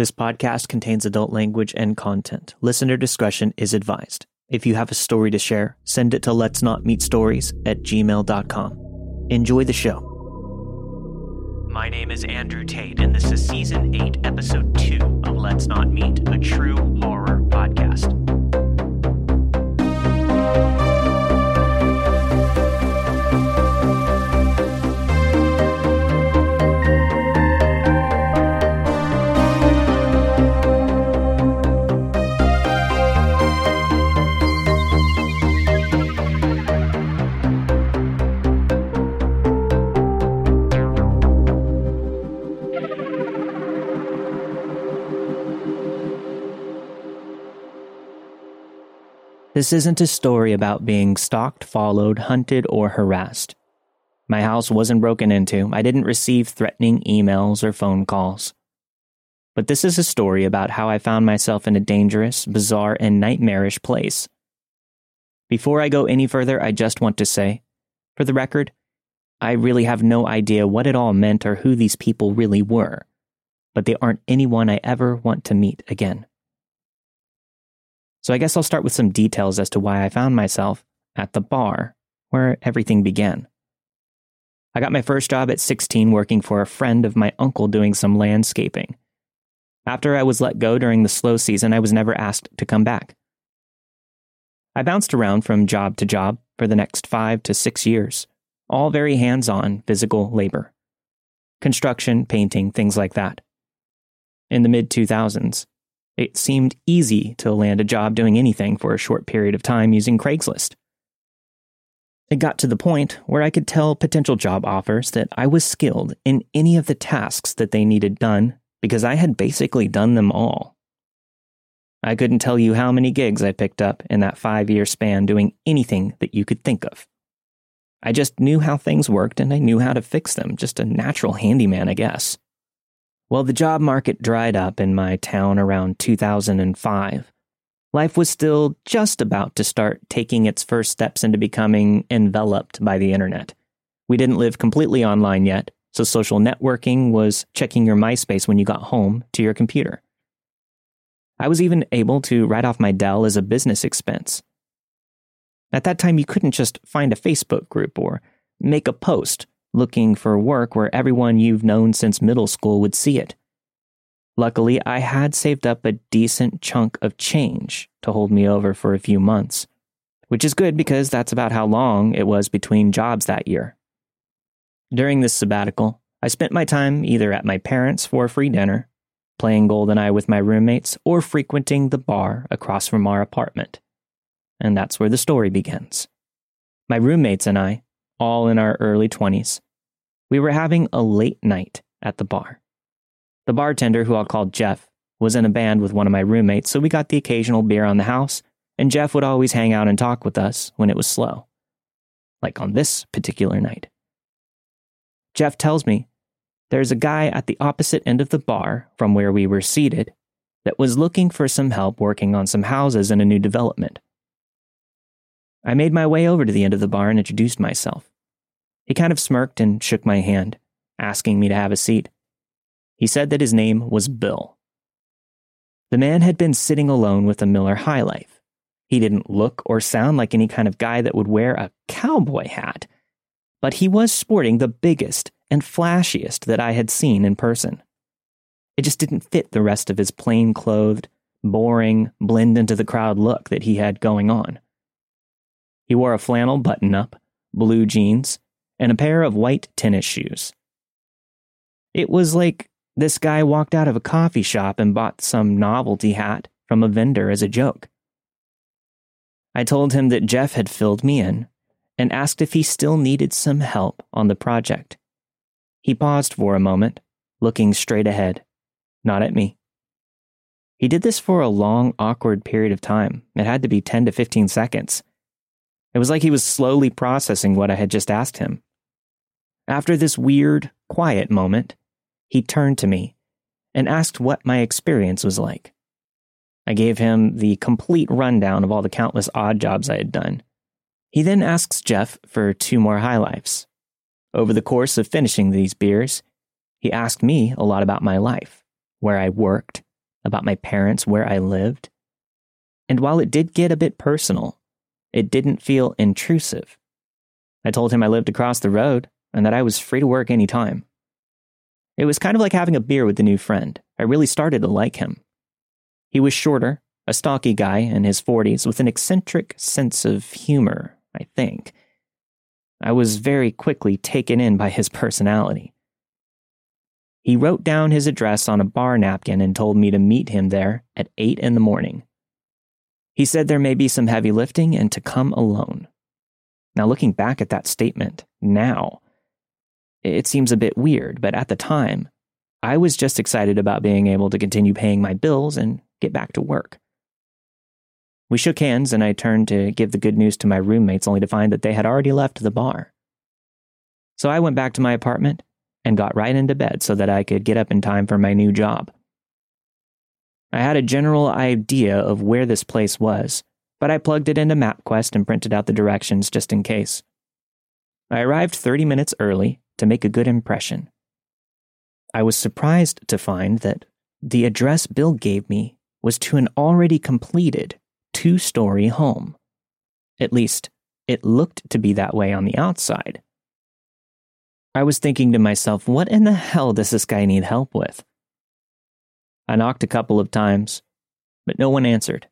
This podcast contains adult language and content. Listener discretion is advised. If you have a story to share, send it to let's not meet stories at gmail.com. Enjoy the show. My name is Andrew Tate, and this is season 8, episode 2 of Let's Not Meet, a true horror podcast. This isn't a story about being stalked, followed, hunted, or harassed. My house wasn't broken into. I didn't receive threatening emails or phone calls. But this is a story about how I found myself in a dangerous, bizarre, and nightmarish place. Before I go any further, I just want to say, for the record, I really have no idea what it all meant or who these people really were, but they aren't anyone I ever want to meet again. So I guess I'll start with some details as to why I found myself at the bar where everything began. I got my first job at 16 working for a friend of my uncle doing some landscaping. After I was let go during the slow season, I was never asked to come back. I bounced around from job to job for the next five to six years, all very hands on physical labor construction, painting, things like that. In the mid 2000s, it seemed easy to land a job doing anything for a short period of time using Craigslist. It got to the point where I could tell potential job offers that I was skilled in any of the tasks that they needed done because I had basically done them all. I couldn't tell you how many gigs I picked up in that five year span doing anything that you could think of. I just knew how things worked and I knew how to fix them, just a natural handyman, I guess. Well, the job market dried up in my town around 2005. Life was still just about to start taking its first steps into becoming enveloped by the internet. We didn't live completely online yet, so social networking was checking your MySpace when you got home to your computer. I was even able to write off my Dell as a business expense. At that time, you couldn't just find a Facebook group or make a post looking for work where everyone you've known since middle school would see it. Luckily, I had saved up a decent chunk of change to hold me over for a few months, which is good because that's about how long it was between jobs that year. During this sabbatical, I spent my time either at my parents' for a free dinner, playing GoldenEye with my roommates, or frequenting the bar across from our apartment. And that's where the story begins. My roommates and I all in our early 20s. We were having a late night at the bar. The bartender, who I'll call Jeff, was in a band with one of my roommates, so we got the occasional beer on the house, and Jeff would always hang out and talk with us when it was slow. Like on this particular night. Jeff tells me there's a guy at the opposite end of the bar from where we were seated that was looking for some help working on some houses in a new development. I made my way over to the end of the bar and introduced myself. He kind of smirked and shook my hand, asking me to have a seat. He said that his name was Bill. The man had been sitting alone with a Miller High Life. He didn't look or sound like any kind of guy that would wear a cowboy hat, but he was sporting the biggest and flashiest that I had seen in person. It just didn't fit the rest of his plain clothed, boring, blend into the crowd look that he had going on. He wore a flannel button up, blue jeans, and a pair of white tennis shoes. It was like this guy walked out of a coffee shop and bought some novelty hat from a vendor as a joke. I told him that Jeff had filled me in and asked if he still needed some help on the project. He paused for a moment, looking straight ahead, not at me. He did this for a long, awkward period of time. It had to be 10 to 15 seconds. It was like he was slowly processing what I had just asked him. After this weird, quiet moment, he turned to me and asked what my experience was like. I gave him the complete rundown of all the countless odd jobs I had done. He then asks Jeff for two more high lifes. Over the course of finishing these beers, he asked me a lot about my life, where I worked, about my parents, where I lived. And while it did get a bit personal, it didn't feel intrusive. I told him I lived across the road and that I was free to work any time. It was kind of like having a beer with a new friend. I really started to like him. He was shorter, a stocky guy in his 40s with an eccentric sense of humor, I think. I was very quickly taken in by his personality. He wrote down his address on a bar napkin and told me to meet him there at 8 in the morning. He said there may be some heavy lifting and to come alone. Now, looking back at that statement now, it seems a bit weird, but at the time, I was just excited about being able to continue paying my bills and get back to work. We shook hands and I turned to give the good news to my roommates only to find that they had already left the bar. So I went back to my apartment and got right into bed so that I could get up in time for my new job. I had a general idea of where this place was, but I plugged it into MapQuest and printed out the directions just in case. I arrived 30 minutes early to make a good impression. I was surprised to find that the address Bill gave me was to an already completed two story home. At least, it looked to be that way on the outside. I was thinking to myself, what in the hell does this guy need help with? I knocked a couple of times, but no one answered.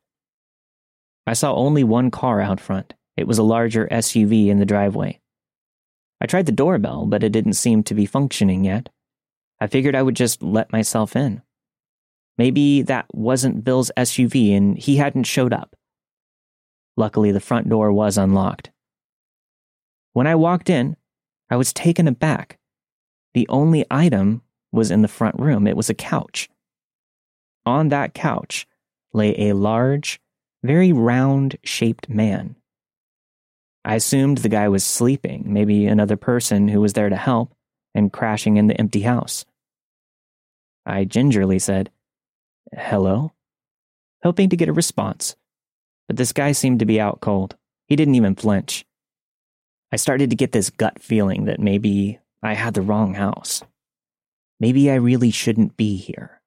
I saw only one car out front. It was a larger SUV in the driveway. I tried the doorbell, but it didn't seem to be functioning yet. I figured I would just let myself in. Maybe that wasn't Bill's SUV and he hadn't showed up. Luckily, the front door was unlocked. When I walked in, I was taken aback. The only item was in the front room. It was a couch. On that couch lay a large, very round shaped man. I assumed the guy was sleeping, maybe another person who was there to help, and crashing in the empty house. I gingerly said, Hello? Hoping to get a response. But this guy seemed to be out cold. He didn't even flinch. I started to get this gut feeling that maybe I had the wrong house. Maybe I really shouldn't be here.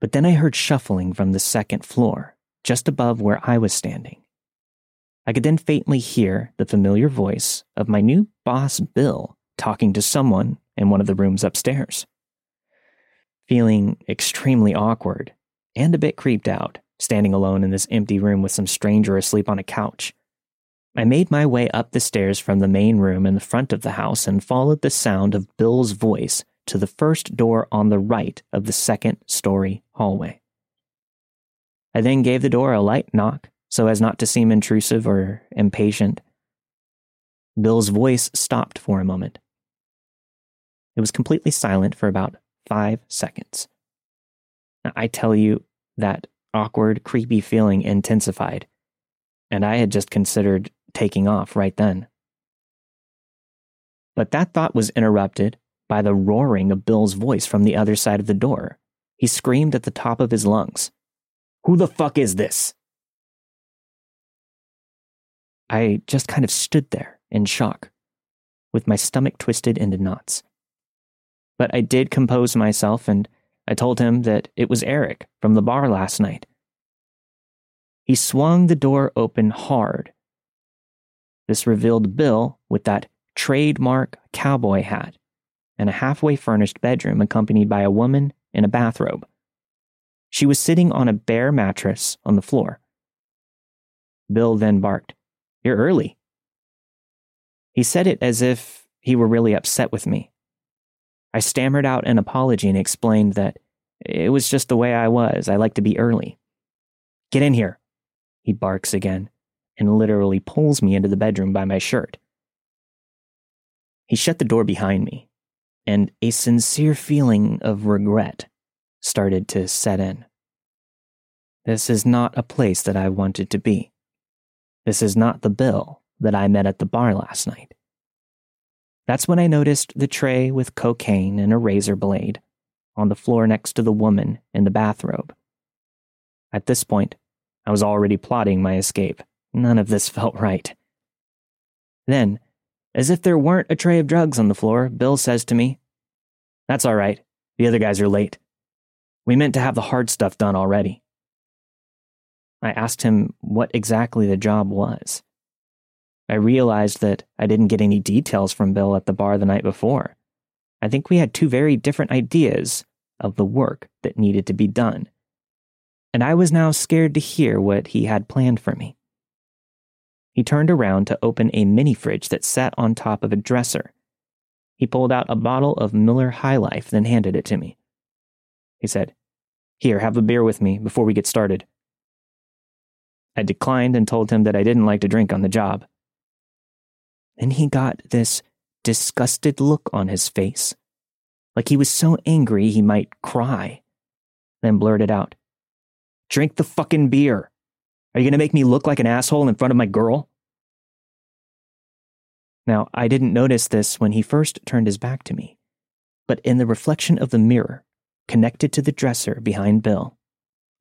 But then I heard shuffling from the second floor, just above where I was standing. I could then faintly hear the familiar voice of my new boss, Bill, talking to someone in one of the rooms upstairs. Feeling extremely awkward and a bit creeped out, standing alone in this empty room with some stranger asleep on a couch, I made my way up the stairs from the main room in the front of the house and followed the sound of Bill's voice to the first door on the right of the second story hallway. I then gave the door a light knock so as not to seem intrusive or impatient. Bill's voice stopped for a moment. It was completely silent for about five seconds. Now, I tell you, that awkward, creepy feeling intensified, and I had just considered taking off right then. But that thought was interrupted by the roaring of Bill's voice from the other side of the door. He screamed at the top of his lungs. Who the fuck is this? I just kind of stood there in shock, with my stomach twisted into knots. But I did compose myself and I told him that it was Eric from the bar last night. He swung the door open hard. This revealed Bill with that trademark cowboy hat and a halfway furnished bedroom accompanied by a woman in a bathrobe. She was sitting on a bare mattress on the floor. Bill then barked, You're early. He said it as if he were really upset with me. I stammered out an apology and explained that it was just the way I was. I like to be early. Get in here, he barks again and literally pulls me into the bedroom by my shirt. He shut the door behind me and a sincere feeling of regret started to set in. This is not a place that I wanted to be. This is not the Bill that I met at the bar last night. That's when I noticed the tray with cocaine and a razor blade on the floor next to the woman in the bathrobe. At this point, I was already plotting my escape. None of this felt right. Then, as if there weren't a tray of drugs on the floor, Bill says to me, That's all right. The other guys are late. We meant to have the hard stuff done already. I asked him what exactly the job was. I realized that I didn't get any details from Bill at the bar the night before. I think we had two very different ideas of the work that needed to be done. And I was now scared to hear what he had planned for me. He turned around to open a mini fridge that sat on top of a dresser. He pulled out a bottle of Miller High Life, then handed it to me. He said, Here, have a beer with me before we get started. I declined and told him that I didn't like to drink on the job. And he got this disgusted look on his face, like he was so angry he might cry, then blurted out, Drink the fucking beer. Are you going to make me look like an asshole in front of my girl? Now, I didn't notice this when he first turned his back to me, but in the reflection of the mirror, connected to the dresser behind Bill,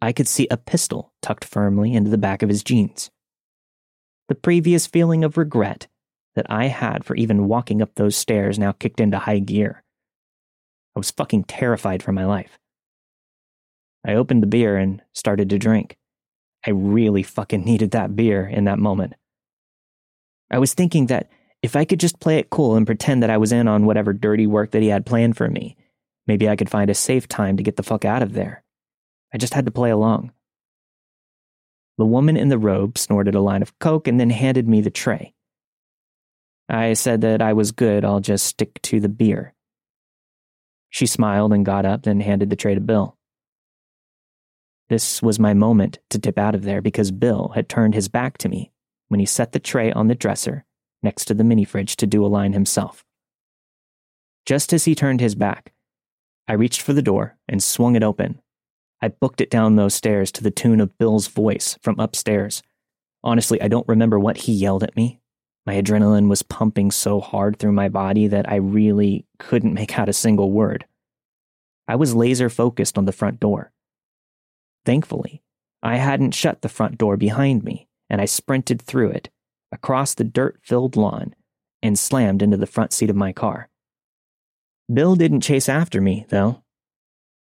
I could see a pistol tucked firmly into the back of his jeans. The previous feeling of regret that I had for even walking up those stairs now kicked into high gear. I was fucking terrified for my life. I opened the beer and started to drink. I really fucking needed that beer in that moment. I was thinking that if I could just play it cool and pretend that I was in on whatever dirty work that he had planned for me, maybe I could find a safe time to get the fuck out of there. I just had to play along. The woman in the robe snorted a line of coke and then handed me the tray. I said that I was good, I'll just stick to the beer. She smiled and got up, then handed the tray to Bill. This was my moment to dip out of there because Bill had turned his back to me when he set the tray on the dresser next to the mini fridge to do a line himself. Just as he turned his back, I reached for the door and swung it open. I booked it down those stairs to the tune of Bill's voice from upstairs. Honestly, I don't remember what he yelled at me, my adrenaline was pumping so hard through my body that I really couldn't make out a single word. I was laser focused on the front door. Thankfully, I hadn't shut the front door behind me, and I sprinted through it, across the dirt filled lawn, and slammed into the front seat of my car. Bill didn't chase after me, though.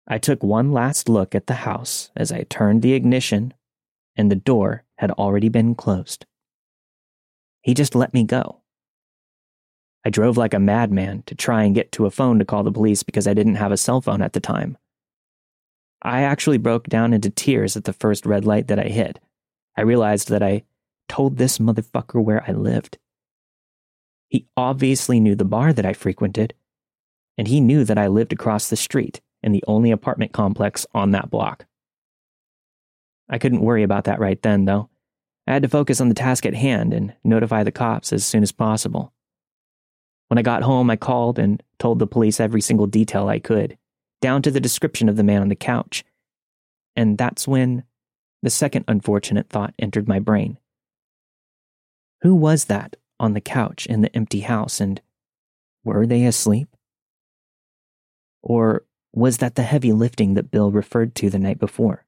I took one last look at the house as I turned the ignition, and the door had already been closed. He just let me go. I drove like a madman to try and get to a phone to call the police because I didn't have a cell phone at the time. I actually broke down into tears at the first red light that I hit. I realized that I told this motherfucker where I lived. He obviously knew the bar that I frequented, and he knew that I lived across the street in the only apartment complex on that block. I couldn't worry about that right then, though. I had to focus on the task at hand and notify the cops as soon as possible. When I got home, I called and told the police every single detail I could, down to the description of the man on the couch. And that's when the second unfortunate thought entered my brain. Who was that on the couch in the empty house, and were they asleep? Or was that the heavy lifting that Bill referred to the night before?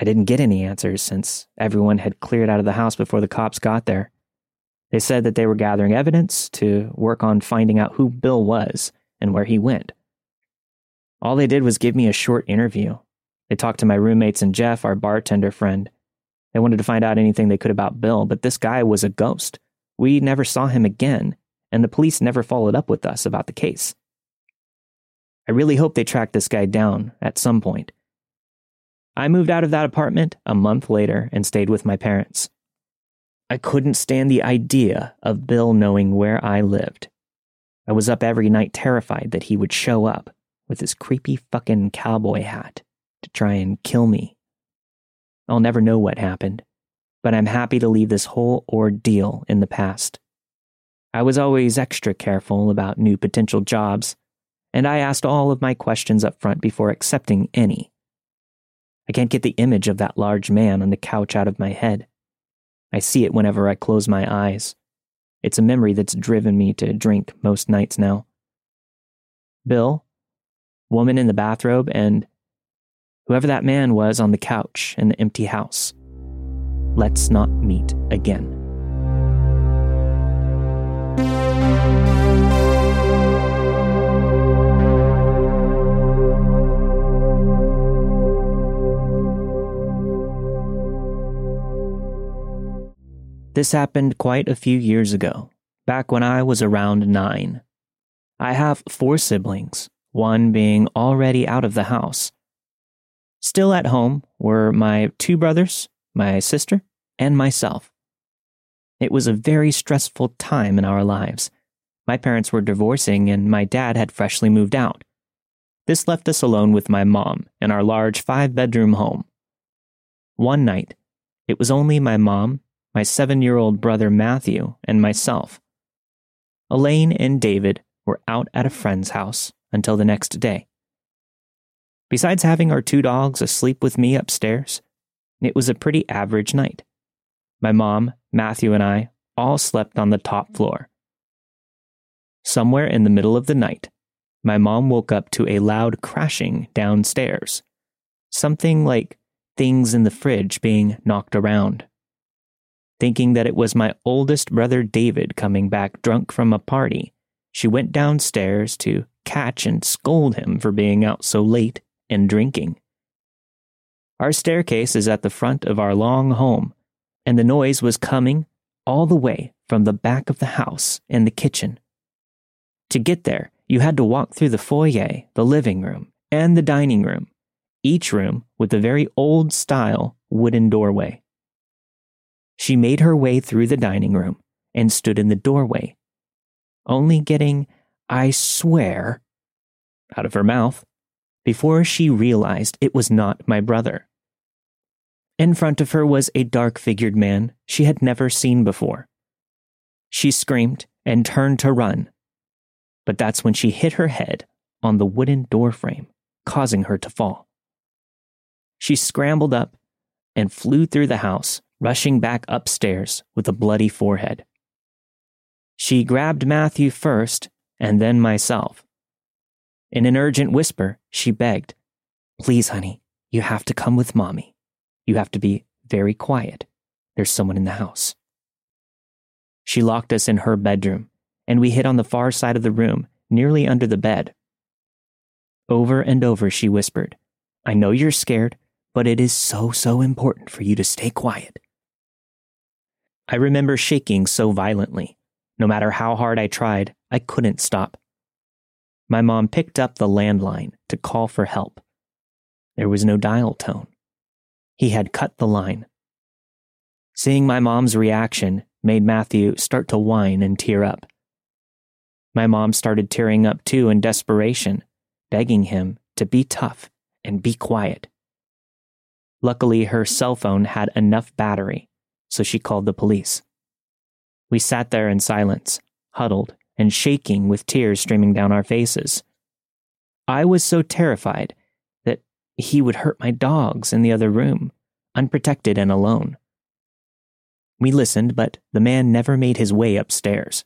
I didn't get any answers since everyone had cleared out of the house before the cops got there. They said that they were gathering evidence to work on finding out who Bill was and where he went. All they did was give me a short interview. They talked to my roommates and Jeff, our bartender friend. They wanted to find out anything they could about Bill, but this guy was a ghost. We never saw him again, and the police never followed up with us about the case. I really hope they track this guy down at some point. I moved out of that apartment a month later and stayed with my parents. I couldn't stand the idea of Bill knowing where I lived. I was up every night terrified that he would show up with his creepy fucking cowboy hat to try and kill me. I'll never know what happened, but I'm happy to leave this whole ordeal in the past. I was always extra careful about new potential jobs, and I asked all of my questions up front before accepting any. I can't get the image of that large man on the couch out of my head. I see it whenever I close my eyes. It's a memory that's driven me to drink most nights now. Bill, woman in the bathrobe, and whoever that man was on the couch in the empty house. Let's not meet again. This happened quite a few years ago, back when I was around nine. I have four siblings, one being already out of the house. Still at home were my two brothers, my sister, and myself. It was a very stressful time in our lives. My parents were divorcing and my dad had freshly moved out. This left us alone with my mom in our large five bedroom home. One night, it was only my mom, my seven year old brother Matthew, and myself. Elaine and David were out at a friend's house until the next day. Besides having our two dogs asleep with me upstairs, it was a pretty average night. My mom, Matthew, and I all slept on the top floor. Somewhere in the middle of the night, my mom woke up to a loud crashing downstairs. Something like things in the fridge being knocked around. Thinking that it was my oldest brother David coming back drunk from a party, she went downstairs to catch and scold him for being out so late and drinking. Our staircase is at the front of our long home, and the noise was coming all the way from the back of the house and the kitchen. To get there, you had to walk through the foyer, the living room, and the dining room, each room with a very old style wooden doorway. She made her way through the dining room and stood in the doorway, only getting, I swear, out of her mouth before she realized it was not my brother. In front of her was a dark figured man she had never seen before. She screamed and turned to run, but that's when she hit her head on the wooden doorframe, causing her to fall. She scrambled up and flew through the house, rushing back upstairs with a bloody forehead. She grabbed Matthew first and then myself. In an urgent whisper, she begged, Please, honey, you have to come with mommy. You have to be very quiet. There's someone in the house. She locked us in her bedroom, and we hid on the far side of the room, nearly under the bed. Over and over, she whispered, I know you're scared, but it is so, so important for you to stay quiet. I remember shaking so violently. No matter how hard I tried, I couldn't stop. My mom picked up the landline to call for help. There was no dial tone. He had cut the line. Seeing my mom's reaction made Matthew start to whine and tear up. My mom started tearing up too in desperation, begging him to be tough and be quiet. Luckily, her cell phone had enough battery, so she called the police. We sat there in silence, huddled and shaking with tears streaming down our faces. I was so terrified that he would hurt my dogs in the other room, unprotected and alone. We listened, but the man never made his way upstairs.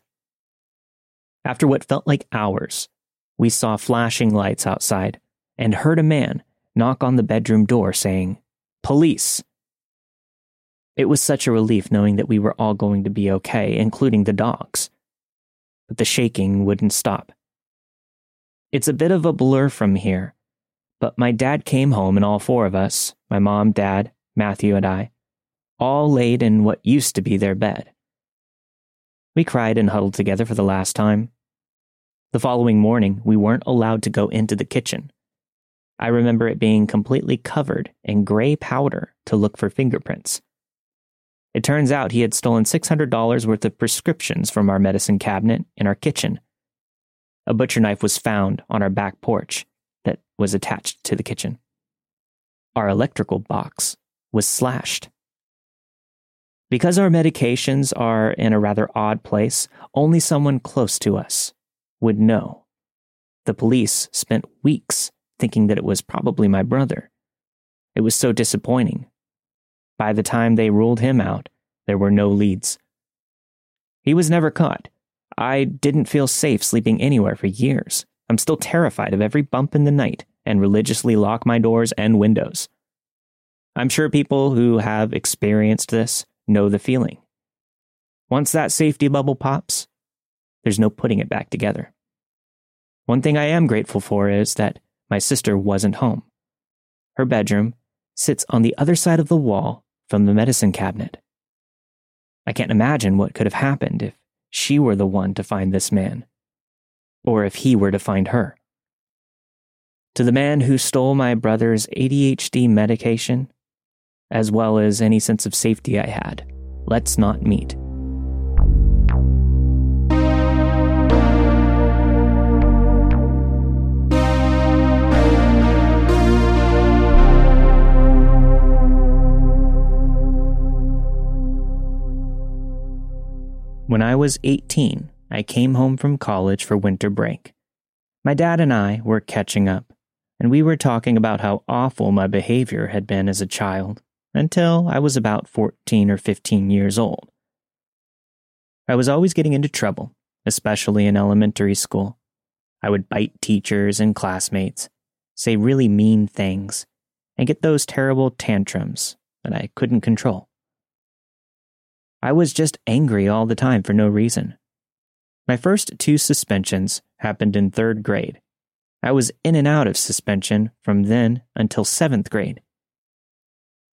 After what felt like hours, we saw flashing lights outside and heard a man knock on the bedroom door saying, Police! It was such a relief knowing that we were all going to be okay, including the dogs but the shaking wouldn't stop. It's a bit of a blur from here, but my dad came home and all four of us my mom, dad, Matthew, and I all laid in what used to be their bed. We cried and huddled together for the last time. The following morning, we weren't allowed to go into the kitchen. I remember it being completely covered in gray powder to look for fingerprints. It turns out he had stolen $600 worth of prescriptions from our medicine cabinet in our kitchen. A butcher knife was found on our back porch that was attached to the kitchen. Our electrical box was slashed. Because our medications are in a rather odd place, only someone close to us would know. The police spent weeks thinking that it was probably my brother. It was so disappointing by the time they ruled him out, there were no leads. He was never caught. I didn't feel safe sleeping anywhere for years. I'm still terrified of every bump in the night and religiously lock my doors and windows. I'm sure people who have experienced this know the feeling. Once that safety bubble pops, there's no putting it back together. One thing I am grateful for is that my sister wasn't home. Her bedroom sits on the other side of the wall from the medicine cabinet. I can't imagine what could have happened if she were the one to find this man, or if he were to find her. To the man who stole my brother's ADHD medication, as well as any sense of safety I had, let's not meet. When I was 18, I came home from college for winter break. My dad and I were catching up, and we were talking about how awful my behavior had been as a child until I was about 14 or 15 years old. I was always getting into trouble, especially in elementary school. I would bite teachers and classmates, say really mean things, and get those terrible tantrums that I couldn't control. I was just angry all the time for no reason. My first two suspensions happened in third grade. I was in and out of suspension from then until seventh grade.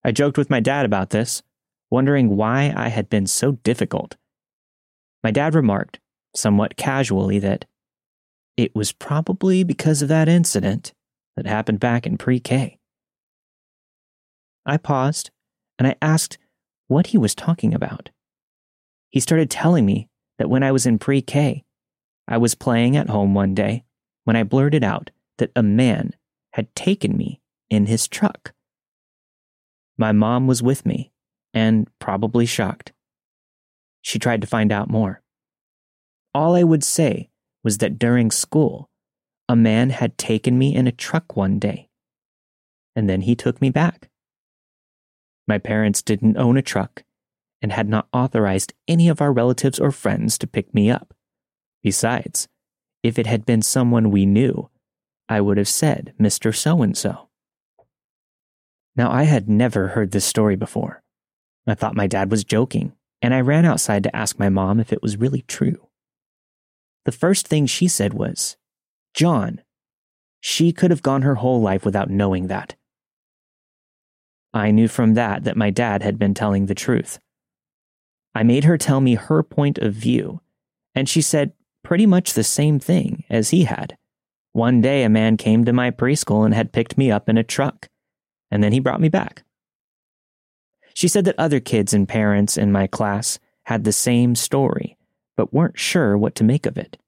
I joked with my dad about this, wondering why I had been so difficult. My dad remarked, somewhat casually, that it was probably because of that incident that happened back in pre K. I paused and I asked what he was talking about. He started telling me that when I was in pre K, I was playing at home one day when I blurted out that a man had taken me in his truck. My mom was with me and probably shocked. She tried to find out more. All I would say was that during school, a man had taken me in a truck one day, and then he took me back. My parents didn't own a truck, and had not authorized any of our relatives or friends to pick me up. Besides, if it had been someone we knew, I would have said Mr. So and so. Now, I had never heard this story before. I thought my dad was joking, and I ran outside to ask my mom if it was really true. The first thing she said was, John, she could have gone her whole life without knowing that. I knew from that that my dad had been telling the truth. I made her tell me her point of view, and she said pretty much the same thing as he had. One day, a man came to my preschool and had picked me up in a truck, and then he brought me back. She said that other kids and parents in my class had the same story, but weren't sure what to make of it.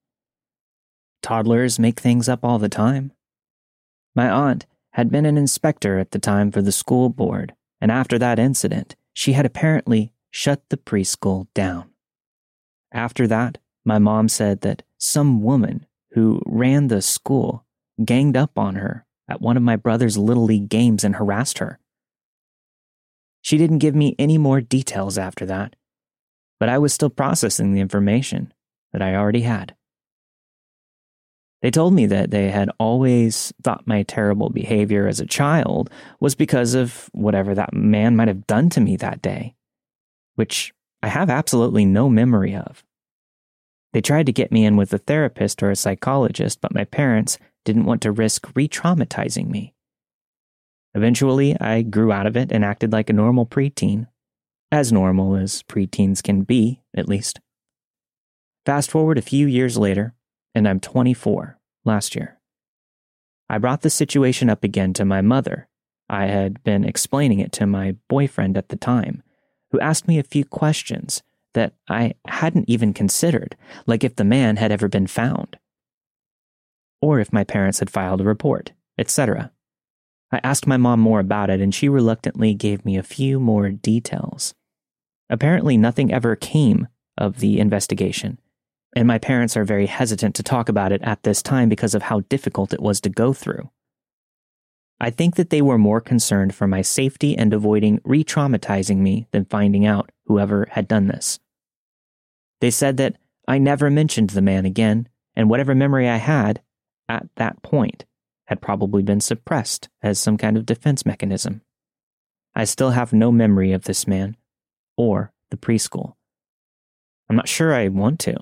Toddlers make things up all the time. My aunt had been an inspector at the time for the school board, and after that incident, she had apparently shut the preschool down. After that, my mom said that some woman who ran the school ganged up on her at one of my brother's Little League games and harassed her. She didn't give me any more details after that, but I was still processing the information that I already had. They told me that they had always thought my terrible behavior as a child was because of whatever that man might have done to me that day which I have absolutely no memory of. They tried to get me in with a therapist or a psychologist, but my parents didn't want to risk re traumatizing me. Eventually, I grew out of it and acted like a normal preteen, as normal as preteens can be, at least. Fast forward a few years later, and I'm 24 last year. I brought the situation up again to my mother. I had been explaining it to my boyfriend at the time, who asked me a few questions that I hadn't even considered, like if the man had ever been found, or if my parents had filed a report, etc. I asked my mom more about it, and she reluctantly gave me a few more details. Apparently, nothing ever came of the investigation, and my parents are very hesitant to talk about it at this time because of how difficult it was to go through. I think that they were more concerned for my safety and avoiding re traumatizing me than finding out whoever had done this. They said that I never mentioned the man again, and whatever memory I had at that point had probably been suppressed as some kind of defense mechanism. I still have no memory of this man or the preschool. I'm not sure I want to.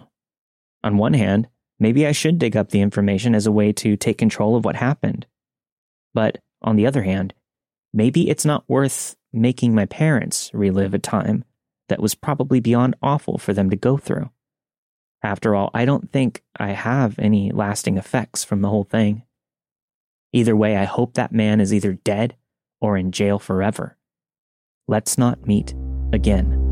On one hand, maybe I should dig up the information as a way to take control of what happened. But on the other hand, maybe it's not worth making my parents relive a time that was probably beyond awful for them to go through. After all, I don't think I have any lasting effects from the whole thing. Either way, I hope that man is either dead or in jail forever. Let's not meet again.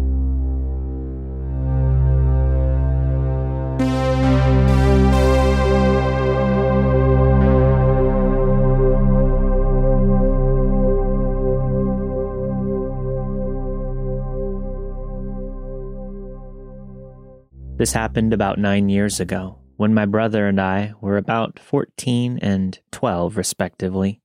This happened about nine years ago, when my brother and I were about 14 and 12, respectively.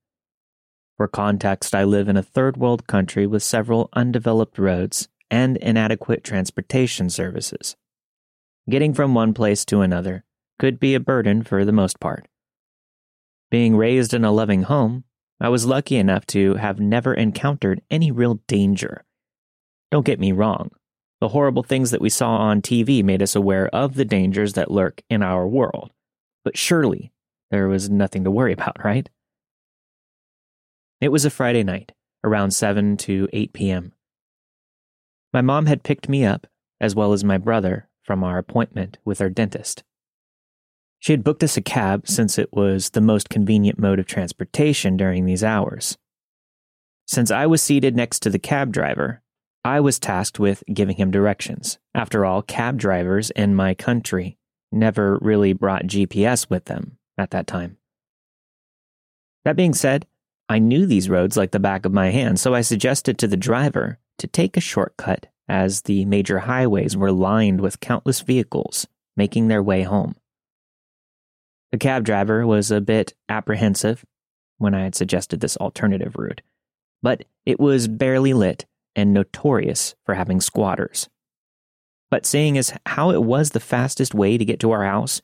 For context, I live in a third world country with several undeveloped roads and inadequate transportation services. Getting from one place to another could be a burden for the most part. Being raised in a loving home, I was lucky enough to have never encountered any real danger. Don't get me wrong, the horrible things that we saw on TV made us aware of the dangers that lurk in our world. But surely there was nothing to worry about, right? It was a Friday night, around 7 to 8 p.m. My mom had picked me up, as well as my brother, from our appointment with our dentist. She had booked us a cab since it was the most convenient mode of transportation during these hours. Since I was seated next to the cab driver, I was tasked with giving him directions. After all, cab drivers in my country never really brought GPS with them at that time. That being said, I knew these roads like the back of my hand, so I suggested to the driver to take a shortcut as the major highways were lined with countless vehicles making their way home. The cab driver was a bit apprehensive when I had suggested this alternative route, but it was barely lit and notorious for having squatters. But seeing as how it was the fastest way to get to our house,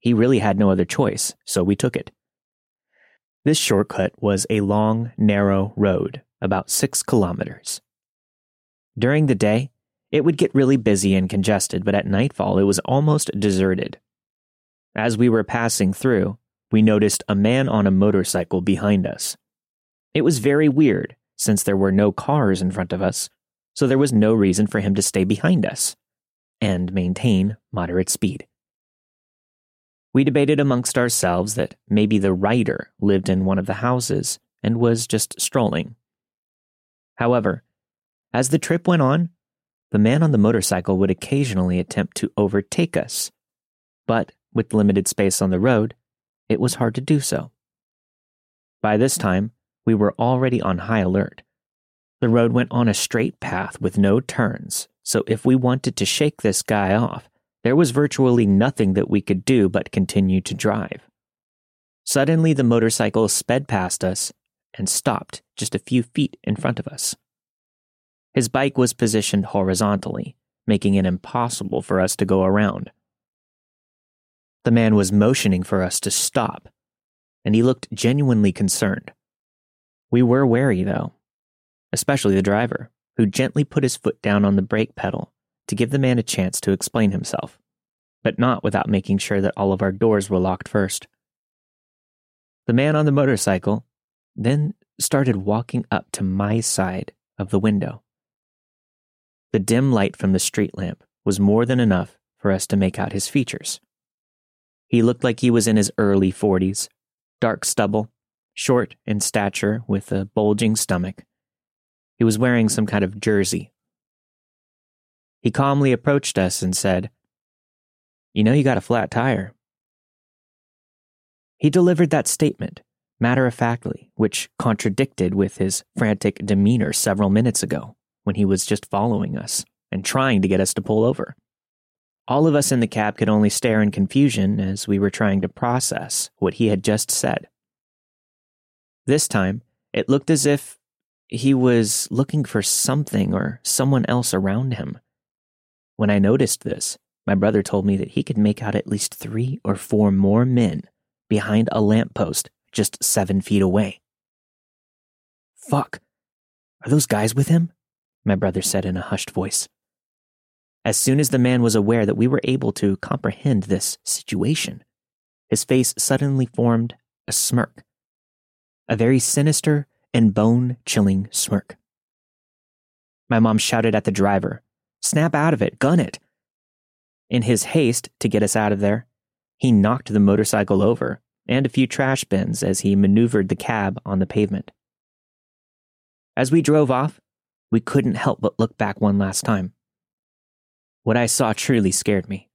he really had no other choice, so we took it. This shortcut was a long, narrow road, about six kilometers. During the day, it would get really busy and congested, but at nightfall it was almost deserted. As we were passing through, we noticed a man on a motorcycle behind us. It was very weird since there were no cars in front of us, so there was no reason for him to stay behind us and maintain moderate speed. We debated amongst ourselves that maybe the rider lived in one of the houses and was just strolling. However, as the trip went on, the man on the motorcycle would occasionally attempt to overtake us, but with limited space on the road, it was hard to do so. By this time, we were already on high alert. The road went on a straight path with no turns, so if we wanted to shake this guy off, there was virtually nothing that we could do but continue to drive. Suddenly, the motorcycle sped past us and stopped just a few feet in front of us. His bike was positioned horizontally, making it impossible for us to go around. The man was motioning for us to stop, and he looked genuinely concerned. We were wary, though, especially the driver, who gently put his foot down on the brake pedal to give the man a chance to explain himself, but not without making sure that all of our doors were locked first. The man on the motorcycle then started walking up to my side of the window. The dim light from the street lamp was more than enough for us to make out his features. He looked like he was in his early 40s, dark stubble, short in stature with a bulging stomach. He was wearing some kind of jersey. He calmly approached us and said, You know, you got a flat tire. He delivered that statement, matter of factly, which contradicted with his frantic demeanor several minutes ago when he was just following us and trying to get us to pull over. All of us in the cab could only stare in confusion as we were trying to process what he had just said. This time, it looked as if he was looking for something or someone else around him. When I noticed this, my brother told me that he could make out at least three or four more men behind a lamppost just seven feet away. Fuck. Are those guys with him? My brother said in a hushed voice. As soon as the man was aware that we were able to comprehend this situation, his face suddenly formed a smirk a very sinister and bone chilling smirk. My mom shouted at the driver, Snap out of it, gun it. In his haste to get us out of there, he knocked the motorcycle over and a few trash bins as he maneuvered the cab on the pavement. As we drove off, we couldn't help but look back one last time. What I saw truly scared me.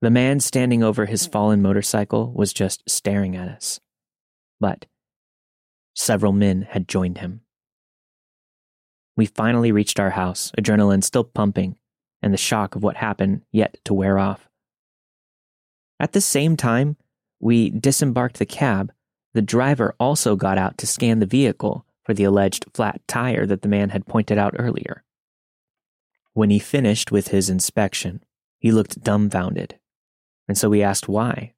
The man standing over his fallen motorcycle was just staring at us. But several men had joined him. We finally reached our house, adrenaline still pumping, and the shock of what happened yet to wear off. At the same time, we disembarked the cab. The driver also got out to scan the vehicle for the alleged flat tire that the man had pointed out earlier. When he finished with his inspection, he looked dumbfounded, and so we asked why.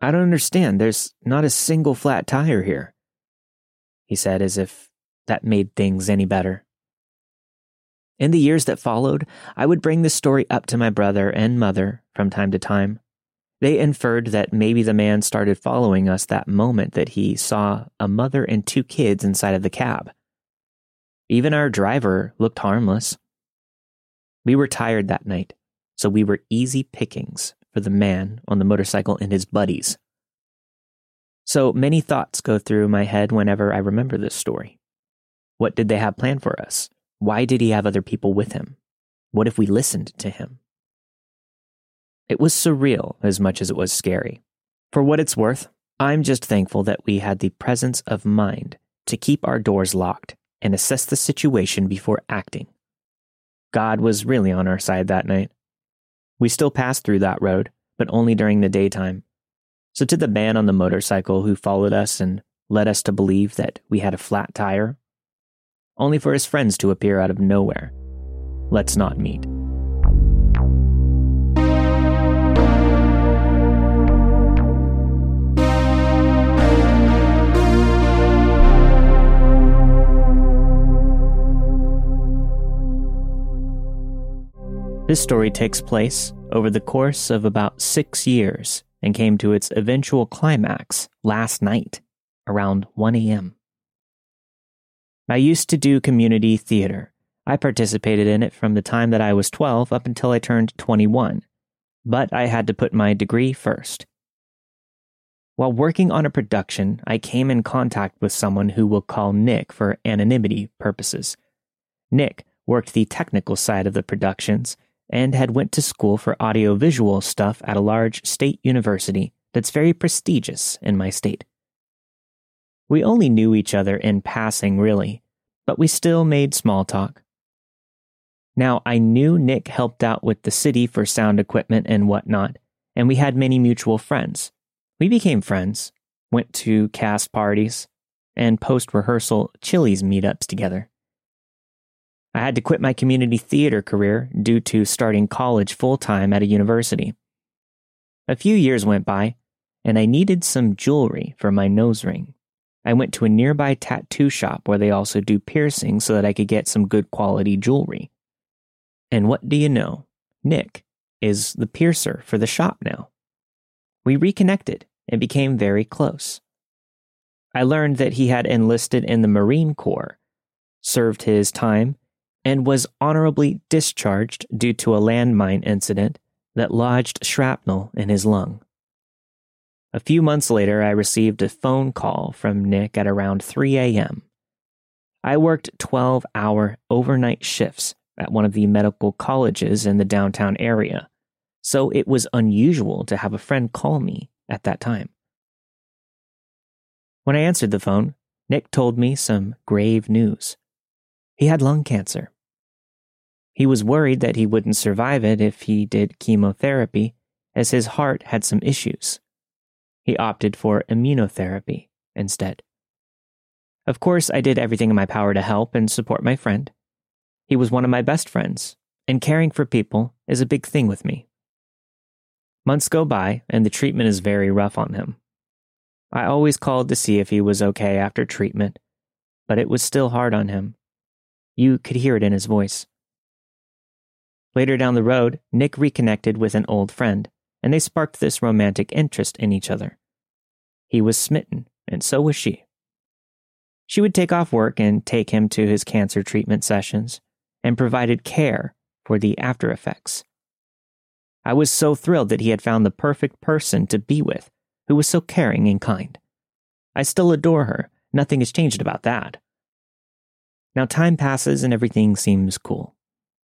I don't understand. There's not a single flat tire here, he said as if that made things any better. In the years that followed, I would bring this story up to my brother and mother from time to time. They inferred that maybe the man started following us that moment that he saw a mother and two kids inside of the cab. Even our driver looked harmless. We were tired that night, so we were easy pickings for the man on the motorcycle and his buddies. So many thoughts go through my head whenever I remember this story. What did they have planned for us? Why did he have other people with him? What if we listened to him? It was surreal as much as it was scary. For what it's worth, I'm just thankful that we had the presence of mind to keep our doors locked and assess the situation before acting. God was really on our side that night. We still passed through that road, but only during the daytime. So, to the man on the motorcycle who followed us and led us to believe that we had a flat tire, only for his friends to appear out of nowhere, let's not meet. This story takes place over the course of about six years and came to its eventual climax last night around 1 a.m. I used to do community theater. I participated in it from the time that I was 12 up until I turned 21, but I had to put my degree first. While working on a production, I came in contact with someone who we'll call Nick for anonymity purposes. Nick worked the technical side of the productions and had went to school for audiovisual stuff at a large state university that's very prestigious in my state. We only knew each other in passing, really, but we still made small talk. Now, I knew Nick helped out with the city for sound equipment and whatnot, and we had many mutual friends. We became friends, went to cast parties, and post rehearsal Chili's meetups together. I had to quit my community theater career due to starting college full time at a university. A few years went by, and I needed some jewelry for my nose ring. I went to a nearby tattoo shop where they also do piercing so that I could get some good quality jewelry. And what do you know? Nick is the piercer for the shop now. We reconnected and became very close. I learned that he had enlisted in the Marine Corps, served his time, and was honorably discharged due to a landmine incident that lodged shrapnel in his lung. A few months later, I received a phone call from Nick at around 3 a.m. I worked 12 hour overnight shifts at one of the medical colleges in the downtown area, so it was unusual to have a friend call me at that time. When I answered the phone, Nick told me some grave news. He had lung cancer. He was worried that he wouldn't survive it if he did chemotherapy, as his heart had some issues. He opted for immunotherapy instead. Of course, I did everything in my power to help and support my friend. He was one of my best friends, and caring for people is a big thing with me. Months go by, and the treatment is very rough on him. I always called to see if he was okay after treatment, but it was still hard on him. You could hear it in his voice. Later down the road, Nick reconnected with an old friend, and they sparked this romantic interest in each other. He was smitten, and so was she. She would take off work and take him to his cancer treatment sessions, and provided care for the after effects. I was so thrilled that he had found the perfect person to be with, who was so caring and kind. I still adore her. Nothing has changed about that. Now, time passes and everything seems cool.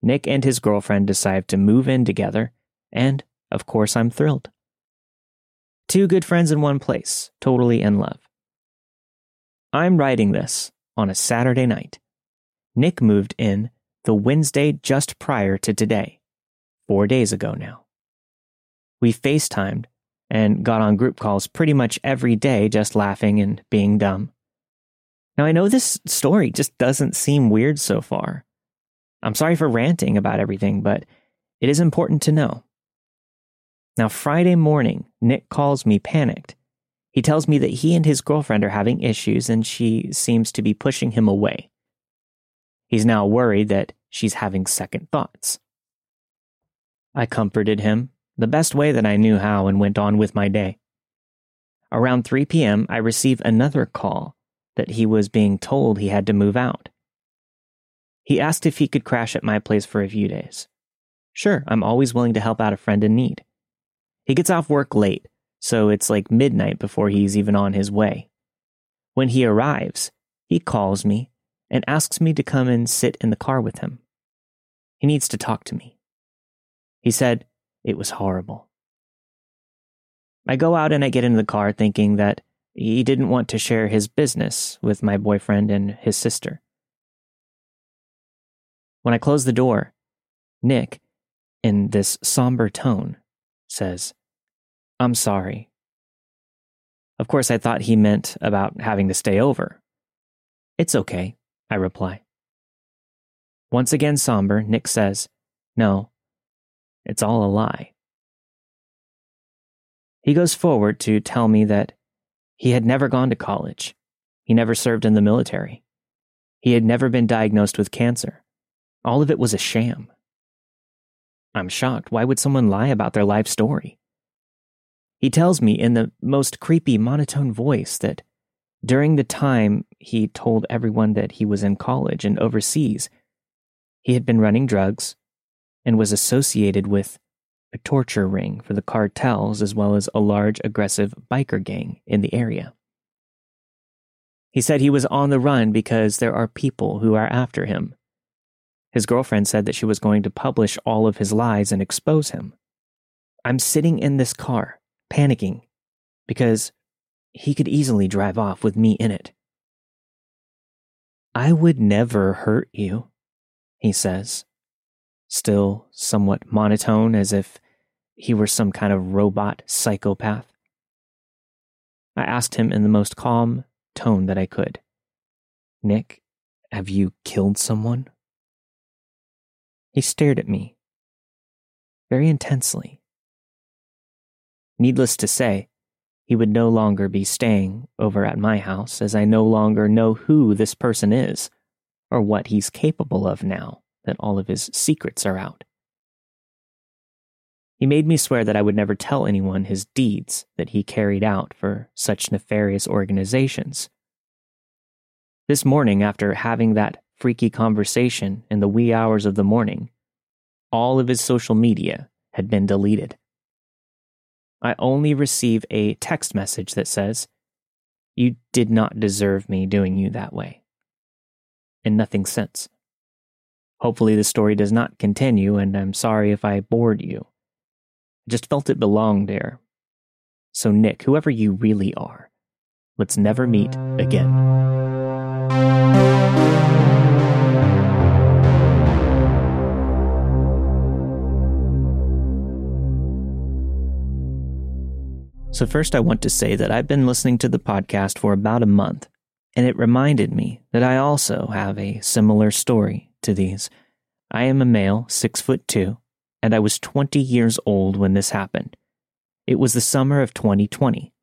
Nick and his girlfriend decide to move in together, and of course, I'm thrilled. Two good friends in one place, totally in love. I'm writing this on a Saturday night. Nick moved in the Wednesday just prior to today, four days ago now. We FaceTimed and got on group calls pretty much every day, just laughing and being dumb. Now, I know this story just doesn't seem weird so far. I'm sorry for ranting about everything, but it is important to know. Now, Friday morning, Nick calls me panicked. He tells me that he and his girlfriend are having issues and she seems to be pushing him away. He's now worried that she's having second thoughts. I comforted him the best way that I knew how and went on with my day. Around 3 p.m., I receive another call that he was being told he had to move out. He asked if he could crash at my place for a few days. Sure, I'm always willing to help out a friend in need. He gets off work late, so it's like midnight before he's even on his way. When he arrives, he calls me and asks me to come and sit in the car with him. He needs to talk to me. He said it was horrible. I go out and I get into the car thinking that he didn't want to share his business with my boyfriend and his sister. When I close the door, Nick, in this somber tone, says, I'm sorry. Of course, I thought he meant about having to stay over. It's okay, I reply. Once again somber, Nick says, No, it's all a lie. He goes forward to tell me that he had never gone to college. He never served in the military. He had never been diagnosed with cancer. All of it was a sham. I'm shocked. Why would someone lie about their life story? He tells me in the most creepy monotone voice that during the time he told everyone that he was in college and overseas, he had been running drugs and was associated with a torture ring for the cartels as well as a large aggressive biker gang in the area. He said he was on the run because there are people who are after him. His girlfriend said that she was going to publish all of his lies and expose him. I'm sitting in this car, panicking, because he could easily drive off with me in it. I would never hurt you, he says still somewhat monotone as if he were some kind of robot psychopath. I asked him in the most calm tone that I could Nick, have you killed someone? He stared at me very intensely. Needless to say, he would no longer be staying over at my house as I no longer know who this person is or what he's capable of now that all of his secrets are out. He made me swear that I would never tell anyone his deeds that he carried out for such nefarious organizations. This morning, after having that freaky conversation in the wee hours of the morning, all of his social media had been deleted. I only receive a text message that says, You did not deserve me doing you that way. And nothing since. Hopefully, the story does not continue, and I'm sorry if I bored you. I just felt it belonged there. So, Nick, whoever you really are, let's never meet again. So, first, I want to say that I've been listening to the podcast for about a month, and it reminded me that I also have a similar story to these. I am a male, six foot two, and I was 20 years old when this happened. It was the summer of 2020,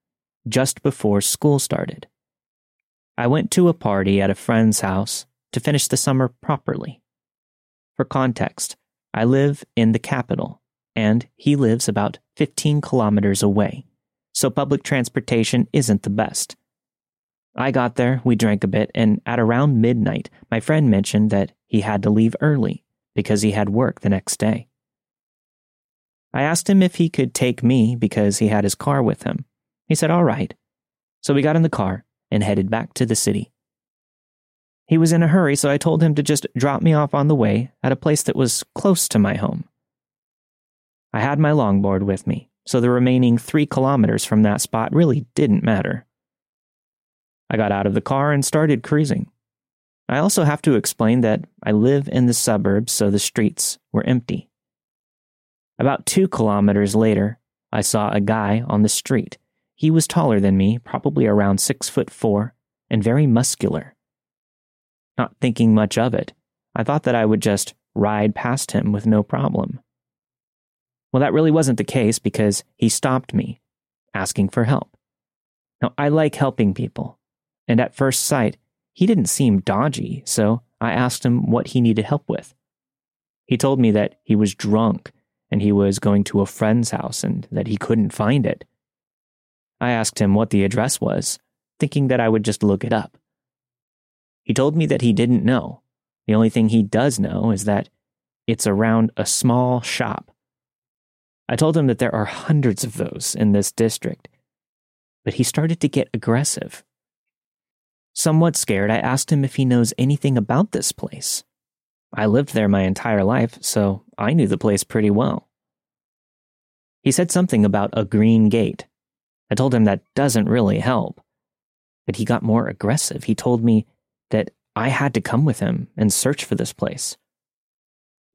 just before school started. I went to a party at a friend's house to finish the summer properly. For context, I live in the capital, and he lives about 15 kilometers away, so public transportation isn't the best. I got there, we drank a bit, and at around midnight, my friend mentioned that he had to leave early because he had work the next day. I asked him if he could take me because he had his car with him. He said, All right. So we got in the car and headed back to the city. He was in a hurry, so I told him to just drop me off on the way at a place that was close to my home. I had my longboard with me, so the remaining three kilometers from that spot really didn't matter. I got out of the car and started cruising. I also have to explain that I live in the suburbs, so the streets were empty. About two kilometers later, I saw a guy on the street. He was taller than me, probably around six foot four, and very muscular. Not thinking much of it, I thought that I would just ride past him with no problem. Well, that really wasn't the case because he stopped me, asking for help. Now, I like helping people, and at first sight, he didn't seem dodgy, so I asked him what he needed help with. He told me that he was drunk and he was going to a friend's house and that he couldn't find it. I asked him what the address was, thinking that I would just look it up. He told me that he didn't know. The only thing he does know is that it's around a small shop I told him that there are hundreds of those in this district, but he started to get aggressive. Somewhat scared, I asked him if he knows anything about this place. I lived there my entire life, so I knew the place pretty well. He said something about a green gate. I told him that doesn't really help. But he got more aggressive. He told me that I had to come with him and search for this place.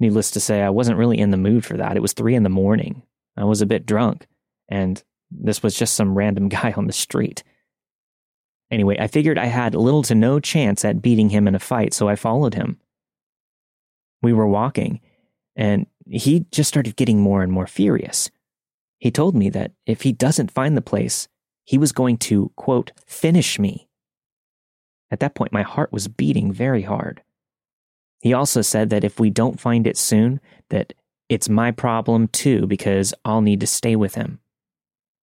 Needless to say, I wasn't really in the mood for that. It was three in the morning. I was a bit drunk, and this was just some random guy on the street. Anyway, I figured I had little to no chance at beating him in a fight, so I followed him. We were walking, and he just started getting more and more furious. He told me that if he doesn't find the place, he was going to, quote, finish me. At that point, my heart was beating very hard. He also said that if we don't find it soon, that it's my problem too because I'll need to stay with him.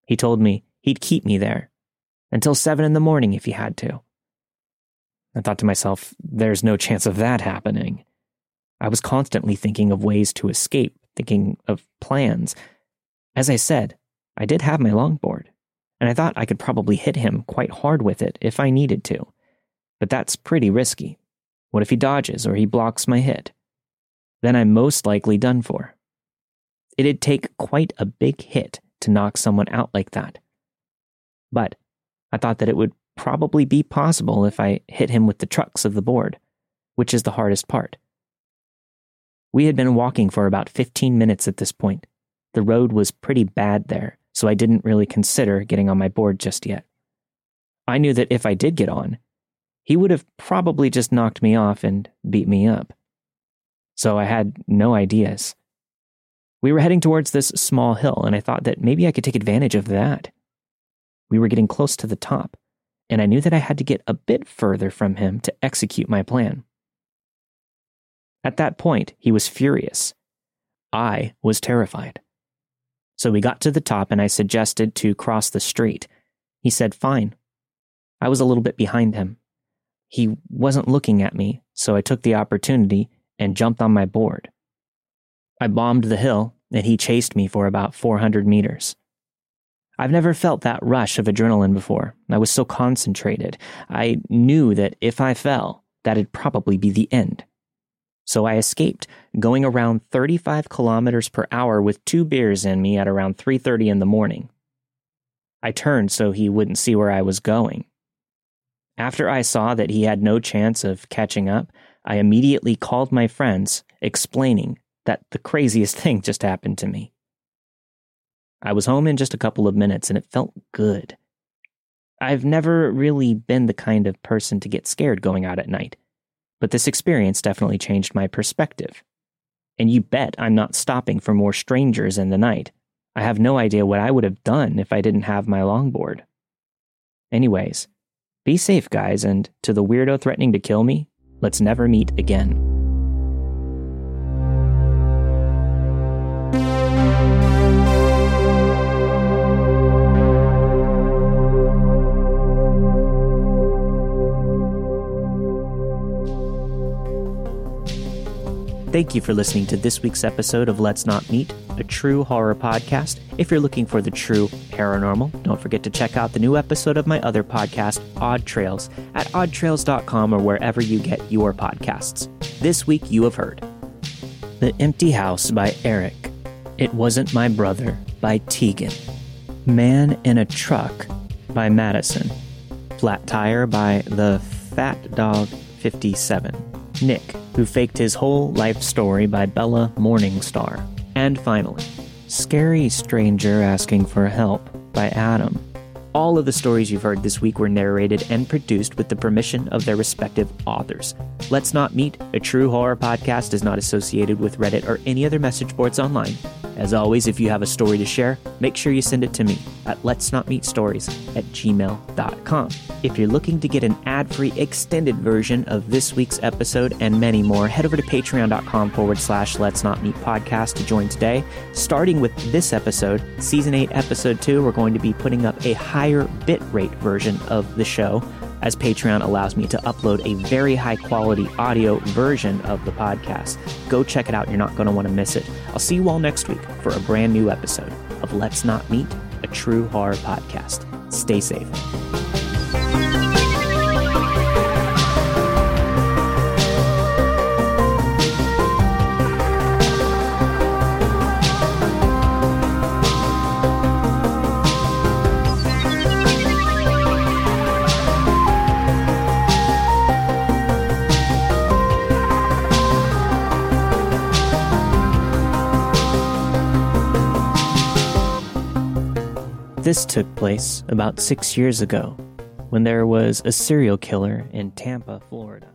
He told me he'd keep me there until seven in the morning if he had to. I thought to myself, there's no chance of that happening. I was constantly thinking of ways to escape, thinking of plans. As I said, I did have my longboard, and I thought I could probably hit him quite hard with it if I needed to. But that's pretty risky. What if he dodges or he blocks my hit? Then I'm most likely done for. It'd take quite a big hit to knock someone out like that. But I thought that it would probably be possible if I hit him with the trucks of the board, which is the hardest part. We had been walking for about 15 minutes at this point. The road was pretty bad there, so I didn't really consider getting on my board just yet. I knew that if I did get on, he would have probably just knocked me off and beat me up. So I had no ideas. We were heading towards this small hill, and I thought that maybe I could take advantage of that. We were getting close to the top, and I knew that I had to get a bit further from him to execute my plan. At that point, he was furious. I was terrified. So we got to the top, and I suggested to cross the street. He said, Fine. I was a little bit behind him. He wasn't looking at me, so I took the opportunity and jumped on my board. I bombed the hill, and he chased me for about 400 meters. I've never felt that rush of adrenaline before. I was so concentrated. I knew that if I fell, that'd probably be the end. So I escaped, going around 35 kilometers per hour with two beers in me at around 3:30 in the morning. I turned so he wouldn't see where I was going. After I saw that he had no chance of catching up, I immediately called my friends, explaining that the craziest thing just happened to me. I was home in just a couple of minutes and it felt good. I've never really been the kind of person to get scared going out at night, but this experience definitely changed my perspective. And you bet I'm not stopping for more strangers in the night. I have no idea what I would have done if I didn't have my longboard. Anyways, be safe, guys, and to the weirdo threatening to kill me, let's never meet again. Thank you for listening to this week's episode of Let's Not Meet, a true horror podcast. If you're looking for the true paranormal, don't forget to check out the new episode of my other podcast, Odd Trails, at oddtrails.com or wherever you get your podcasts. This week you have heard The Empty House by Erik. It Wasn't My Brother by Teghan. Man in a Truck by Madison. Flat Tire by The Fat Dog 57. Nick, who faked his whole life story by Bela Morningstar. And finally, Scary Stranger Asking for Help by Adam. All of the stories you've heard this week were narrated and produced with the permission of their respective authors. Let's Not Meet, a true horror podcast, is not associated with Reddit or any other message boards online. As always, if you have a story to share, make sure you send it to me at let's not meet stories at gmail.com. If you're looking to get an ad free extended version of this week's episode and many more, head over to patreon.com forward slash let's not meet podcast to join today. Starting with this episode, season 8, episode 2, we're going to be putting up a higher bitrate version of the show as Patreon allows me to upload a very high quality audio version of the podcast. Go check it out. You're not going to want to miss it. I'll see you all next week for a brand new episode of Let's Not Meet, a true horror podcast. Stay safe. This took place about six years ago when there was a serial killer in Tampa, Florida.